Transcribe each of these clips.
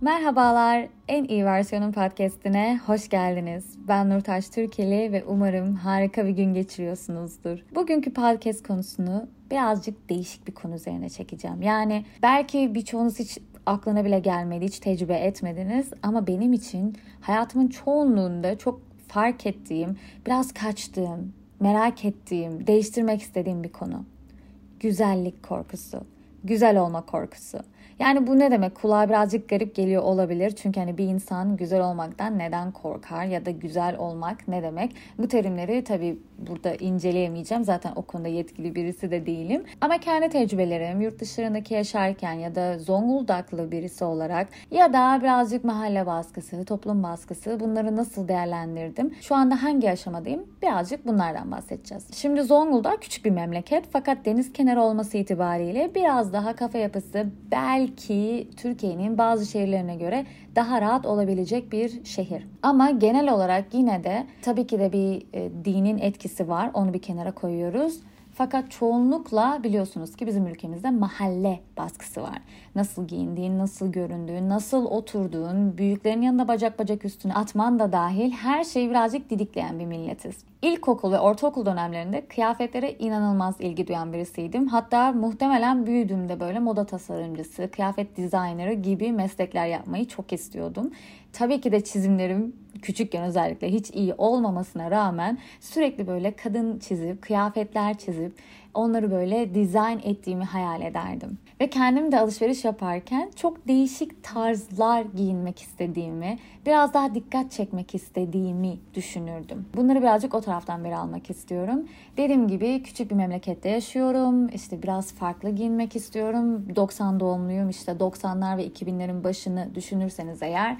Merhabalar, En İyi Versiyonun podcastine hoş geldiniz. Ben Nurtaş Türkeli ve umarım harika bir gün geçiriyorsunuzdur. Bugünkü podcast konusunu birazcık değişik bir konu üzerine çekeceğim. Yani belki birçoğunuz hiç aklına bile gelmedi, hiç tecrübe etmediniz ama benim için hayatımın çoğunluğunda çok fark ettiğim, biraz kaçtığım, merak ettiğim, değiştirmek istediğim bir konu. Güzellik korkusu, güzel olma korkusu. Yani bu ne demek? Kulağa birazcık garip geliyor olabilir. Çünkü hani bir insan güzel olmaktan neden korkar ya da güzel olmak ne demek? Bu terimleri tabii burada inceleyemeyeceğim. Zaten o konuda yetkili birisi de değilim. Ama kendi tecrübelerim yurt dışlarındaki yaşarken ya da Zonguldaklı birisi olarak ya da birazcık mahalle baskısı, toplum baskısı bunları nasıl değerlendirdim? Şu anda hangi aşamadayım? Birazcık bunlardan bahsedeceğiz. Şimdi Zonguldak küçük bir memleket fakat deniz kenarı olması itibariyle biraz daha kafa yapısı belki belki Türkiye'nin bazı şehirlerine göre daha rahat olabilecek bir şehir. Ama genel olarak yine de tabii ki de bir e, dinin etkisi var. Onu bir kenara koyuyoruz. Fakat çoğunlukla biliyorsunuz ki bizim ülkemizde mahalle baskısı var. Nasıl giyindiğin, nasıl göründüğün, nasıl oturduğun, büyüklerin yanında bacak bacak üstüne atman da dahil her şeyi birazcık didikleyen bir milletiz. İlkokul ve ortaokul dönemlerinde kıyafetlere inanılmaz ilgi duyan birisiydim. Hatta muhtemelen büyüdüğümde böyle moda tasarımcısı, kıyafet dizayneri gibi meslekler yapmayı çok istiyordum. Tabii ki de çizimlerim küçükken özellikle hiç iyi olmamasına rağmen sürekli böyle kadın çizip, kıyafetler çizip onları böyle dizayn ettiğimi hayal ederdim. Ve kendim de alışveriş yaparken çok değişik tarzlar giyinmek istediğimi, biraz daha dikkat çekmek istediğimi düşünürdüm. Bunları birazcık o taraftan beri almak istiyorum. Dediğim gibi küçük bir memlekette yaşıyorum. İşte biraz farklı giyinmek istiyorum. 90 doğumluyum. İşte 90'lar ve 2000'lerin başını düşünürseniz eğer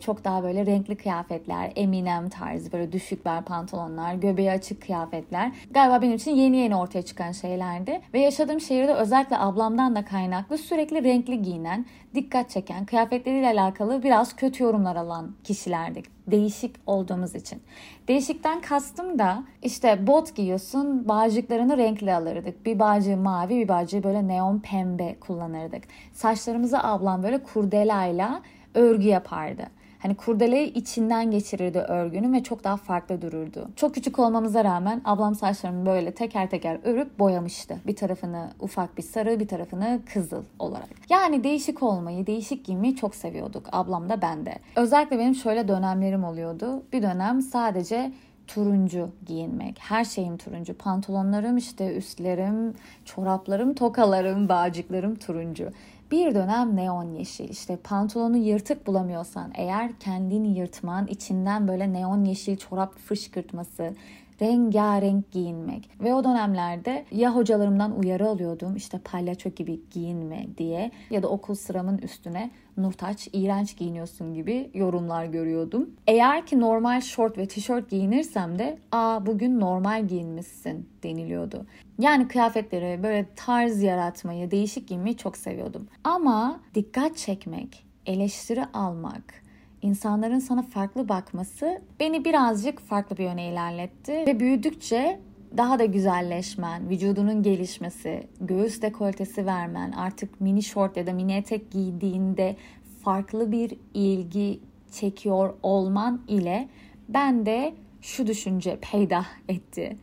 çok daha böyle renkli kıyafetler, Eminem tarzı böyle düşük bel pantolonlar, göbeği açık kıyafetler. Galiba benim için yeni yeni ortaya çıkan şeylerdi. Ve yaşadığım şehirde özellikle ablamdan da kaynaklı sürekli renkli giyinen, dikkat çeken, kıyafetleriyle alakalı biraz kötü yorumlar alan kişilerdik. Değişik olduğumuz için. Değişikten kastım da işte bot giyiyorsun bağcıklarını renkli alırdık. Bir bağcığı mavi bir bağcığı böyle neon pembe kullanırdık. Saçlarımızı ablam böyle kurdelayla örgü yapardı. Hani kurdeleyi içinden geçirirdi örgünü ve çok daha farklı dururdu. Çok küçük olmamıza rağmen ablam saçlarımı böyle teker teker örüp boyamıştı. Bir tarafını ufak bir sarı, bir tarafını kızıl olarak. Yani değişik olmayı, değişik giymeyi çok seviyorduk. Ablam da ben de. Özellikle benim şöyle dönemlerim oluyordu. Bir dönem sadece turuncu giyinmek. Her şeyim turuncu. Pantolonlarım işte üstlerim, çoraplarım, tokalarım, bağcıklarım turuncu. Bir dönem neon yeşil. İşte pantolonu yırtık bulamıyorsan eğer kendini yırtman, içinden böyle neon yeşil çorap fışkırtması, rengarenk giyinmek. Ve o dönemlerde ya hocalarımdan uyarı alıyordum işte palyaço gibi giyinme diye ya da okul sıramın üstüne Nurtaç iğrenç giyiniyorsun gibi yorumlar görüyordum. Eğer ki normal şort ve tişört giyinirsem de aa bugün normal giyinmişsin deniliyordu. Yani kıyafetleri böyle tarz yaratmayı, değişik giyinmeyi çok seviyordum. Ama dikkat çekmek, eleştiri almak, insanların sana farklı bakması beni birazcık farklı bir yöne ilerletti. Ve büyüdükçe daha da güzelleşmen, vücudunun gelişmesi, göğüs dekoltesi vermen, artık mini short ya da mini etek giydiğinde farklı bir ilgi çekiyor olman ile ben de şu düşünce peydah etti.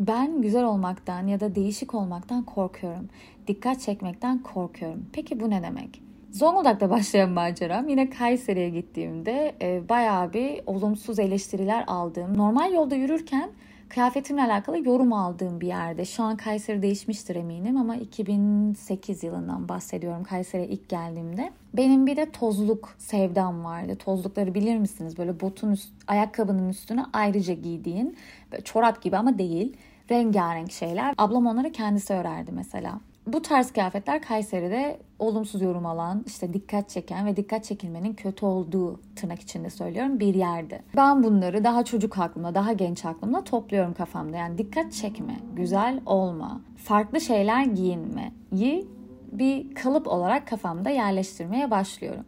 Ben güzel olmaktan ya da değişik olmaktan korkuyorum. Dikkat çekmekten korkuyorum. Peki bu ne demek? Zonguldak'ta başlayan maceram yine Kayseri'ye gittiğimde e, bayağı bir olumsuz eleştiriler aldığım, normal yolda yürürken kıyafetimle alakalı yorum aldığım bir yerde. Şu an Kayseri değişmiştir eminim ama 2008 yılından bahsediyorum Kayseri'ye ilk geldiğimde. Benim bir de tozluk sevdam vardı. Tozlukları bilir misiniz? Böyle botun üst, ayakkabının üstüne ayrıca giydiğin çorap gibi ama değil rengarenk şeyler. Ablam onları kendisi örerdi mesela. Bu tarz kıyafetler Kayseri'de olumsuz yorum alan, işte dikkat çeken ve dikkat çekilmenin kötü olduğu tırnak içinde söylüyorum bir yerde. Ben bunları daha çocuk aklımda, daha genç aklımda topluyorum kafamda. Yani dikkat çekme, güzel olma, farklı şeyler giyinmeyi bir kalıp olarak kafamda yerleştirmeye başlıyorum.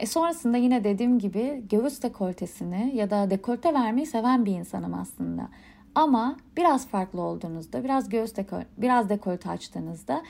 E sonrasında yine dediğim gibi göğüs dekoltesini ya da dekolte vermeyi seven bir insanım aslında. Ama biraz farklı olduğunuzda, biraz göğüs dekol, biraz dekolte açtığınızda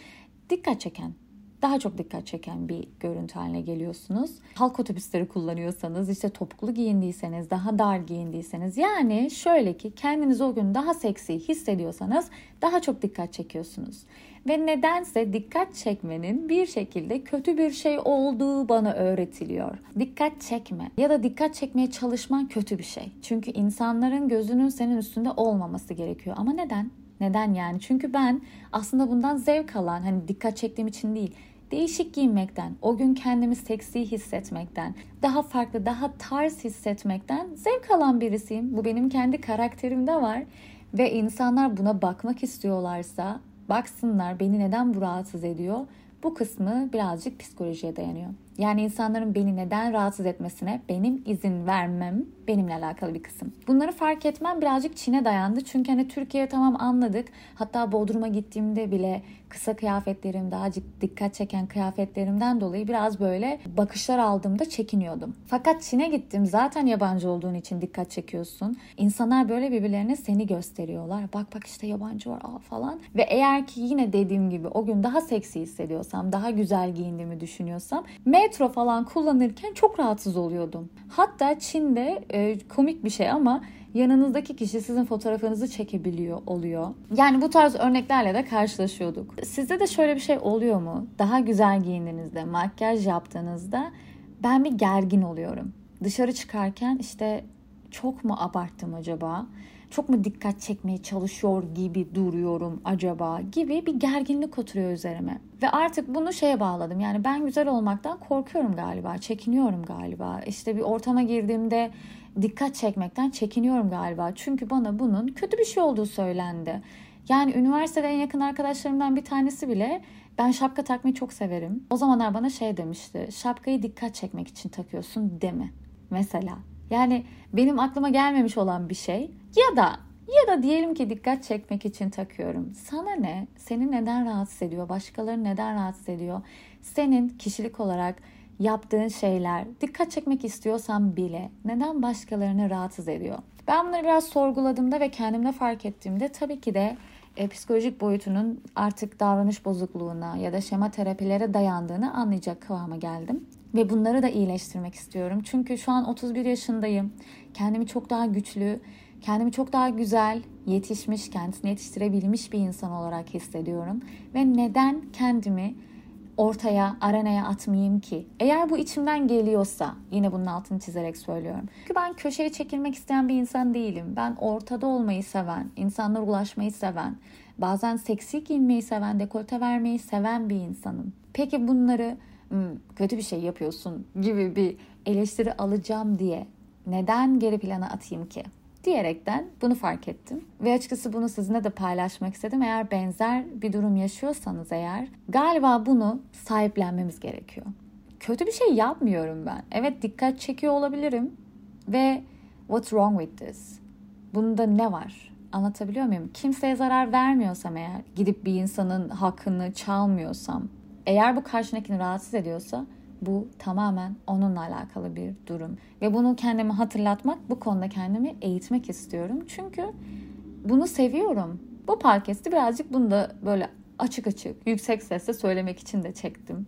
dikkat çeken daha çok dikkat çeken bir görüntü haline geliyorsunuz. Halk otobüsleri kullanıyorsanız, işte topuklu giyindiyseniz, daha dar giyindiyseniz yani şöyle ki kendinizi o gün daha seksi hissediyorsanız daha çok dikkat çekiyorsunuz. Ve nedense dikkat çekmenin bir şekilde kötü bir şey olduğu bana öğretiliyor. Dikkat çekme ya da dikkat çekmeye çalışman kötü bir şey. Çünkü insanların gözünün senin üstünde olmaması gerekiyor. Ama neden? Neden yani? Çünkü ben aslında bundan zevk alan, hani dikkat çektiğim için değil, değişik giyinmekten, o gün kendimi seksi hissetmekten, daha farklı, daha tarz hissetmekten zevk alan birisiyim. Bu benim kendi karakterimde var ve insanlar buna bakmak istiyorlarsa baksınlar beni neden bu rahatsız ediyor. Bu kısmı birazcık psikolojiye dayanıyor. Yani insanların beni neden rahatsız etmesine benim izin vermem benimle alakalı bir kısım. Bunları fark etmem birazcık Çin'e dayandı. Çünkü hani Türkiye'ye tamam anladık. Hatta Bodrum'a gittiğimde bile kısa kıyafetlerim, daha dikkat çeken kıyafetlerimden dolayı biraz böyle bakışlar aldığımda çekiniyordum. Fakat Çin'e gittim. Zaten yabancı olduğun için dikkat çekiyorsun. İnsanlar böyle birbirlerine seni gösteriyorlar. Bak bak işte yabancı var aa falan. Ve eğer ki yine dediğim gibi o gün daha seksi hissediyorsam, daha güzel giyindiğimi düşünüyorsam metro falan kullanırken çok rahatsız oluyordum. Hatta Çin'de e, komik bir şey ama yanınızdaki kişi sizin fotoğrafınızı çekebiliyor oluyor. Yani bu tarz örneklerle de karşılaşıyorduk. Sizde de şöyle bir şey oluyor mu? Daha güzel giyindiğinizde, makyaj yaptığınızda ben bir gergin oluyorum. Dışarı çıkarken işte çok mu abarttım acaba? Çok mu dikkat çekmeye çalışıyor gibi duruyorum acaba gibi bir gerginlik oturuyor üzerime. Ve artık bunu şeye bağladım. Yani ben güzel olmaktan korkuyorum galiba, çekiniyorum galiba. İşte bir ortama girdiğimde dikkat çekmekten çekiniyorum galiba. Çünkü bana bunun kötü bir şey olduğu söylendi. Yani üniversitede en yakın arkadaşlarımdan bir tanesi bile ben şapka takmayı çok severim. O zamanlar bana şey demişti. Şapkayı dikkat çekmek için takıyorsun deme. Mesela. Yani benim aklıma gelmemiş olan bir şey ya da ya da diyelim ki dikkat çekmek için takıyorum. Sana ne? Seni neden rahatsız ediyor? Başkaları neden rahatsız ediyor? Senin kişilik olarak yaptığın şeyler dikkat çekmek istiyorsan bile neden başkalarını rahatsız ediyor? Ben bunları biraz sorguladığımda ve kendimde fark ettiğimde tabii ki de e, psikolojik boyutunun artık davranış bozukluğuna ya da şema terapilere dayandığını anlayacak kıvama geldim. Ve bunları da iyileştirmek istiyorum. Çünkü şu an 31 yaşındayım. Kendimi çok daha güçlü, kendimi çok daha güzel, yetişmiş, kendisini yetiştirebilmiş bir insan olarak hissediyorum. Ve neden kendimi ortaya, arenaya atmayayım ki? Eğer bu içimden geliyorsa, yine bunun altını çizerek söylüyorum. Çünkü ben köşeye çekilmek isteyen bir insan değilim. Ben ortada olmayı seven, insanlara ulaşmayı seven, bazen seksi giyinmeyi seven, dekolte vermeyi seven bir insanım. Peki bunları hmm, kötü bir şey yapıyorsun gibi bir eleştiri alacağım diye neden geri plana atayım ki? Diyerekten bunu fark ettim. Ve açıkçası bunu sizinle de paylaşmak istedim. Eğer benzer bir durum yaşıyorsanız eğer galiba bunu sahiplenmemiz gerekiyor. Kötü bir şey yapmıyorum ben. Evet dikkat çekiyor olabilirim. Ve what's wrong with this? Bunda ne var? Anlatabiliyor muyum? Kimseye zarar vermiyorsam eğer, gidip bir insanın hakkını çalmıyorsam, eğer bu karşındakini rahatsız ediyorsa bu tamamen onunla alakalı bir durum. Ve bunu kendime hatırlatmak, bu konuda kendimi eğitmek istiyorum. Çünkü bunu seviyorum. Bu podcast'i birazcık bunu da böyle açık açık, yüksek sesle söylemek için de çektim.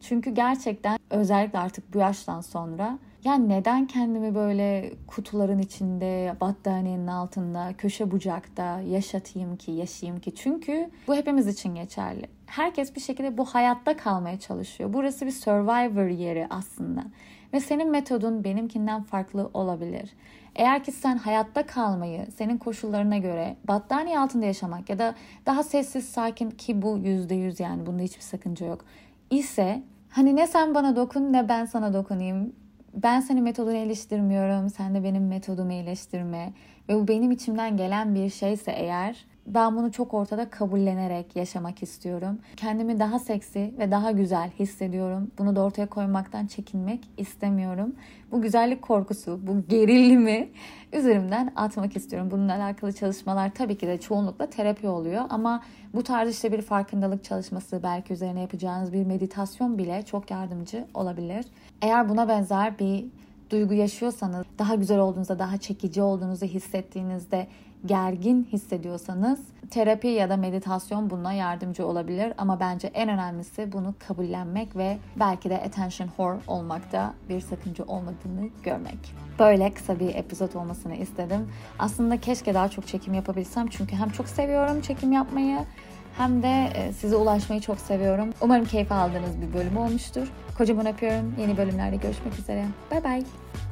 Çünkü gerçekten özellikle artık bu yaştan sonra yani neden kendimi böyle kutuların içinde, battaniyenin altında, köşe bucakta yaşatayım ki, yaşayayım ki? Çünkü bu hepimiz için geçerli. Herkes bir şekilde bu hayatta kalmaya çalışıyor. Burası bir survivor yeri aslında. Ve senin metodun benimkinden farklı olabilir. Eğer ki sen hayatta kalmayı senin koşullarına göre battaniye altında yaşamak ya da daha sessiz sakin ki bu yüzde yüz yani bunda hiçbir sakınca yok ise hani ne sen bana dokun ne ben sana dokunayım ben senin metodunu eleştirmiyorum, sen de benim metodumu eleştirme ve bu benim içimden gelen bir şeyse eğer ben bunu çok ortada kabullenerek yaşamak istiyorum. Kendimi daha seksi ve daha güzel hissediyorum. Bunu da ortaya koymaktan çekinmek istemiyorum. Bu güzellik korkusu, bu gerilimi üzerimden atmak istiyorum. Bununla alakalı çalışmalar tabii ki de çoğunlukla terapi oluyor ama bu tarz işte bir farkındalık çalışması, belki üzerine yapacağınız bir meditasyon bile çok yardımcı olabilir. Eğer buna benzer bir duygu yaşıyorsanız, daha güzel olduğunuzda, daha çekici olduğunuzu hissettiğinizde gergin hissediyorsanız terapi ya da meditasyon buna yardımcı olabilir ama bence en önemlisi bunu kabullenmek ve belki de attention whore olmakta bir sakınca olmadığını görmek. Böyle kısa bir epizod olmasını istedim. Aslında keşke daha çok çekim yapabilsem çünkü hem çok seviyorum çekim yapmayı hem de e, size ulaşmayı çok seviyorum. Umarım keyif aldığınız bir bölüm olmuştur. Kocaman öpüyorum. Yeni bölümlerde görüşmek üzere. Bye bye.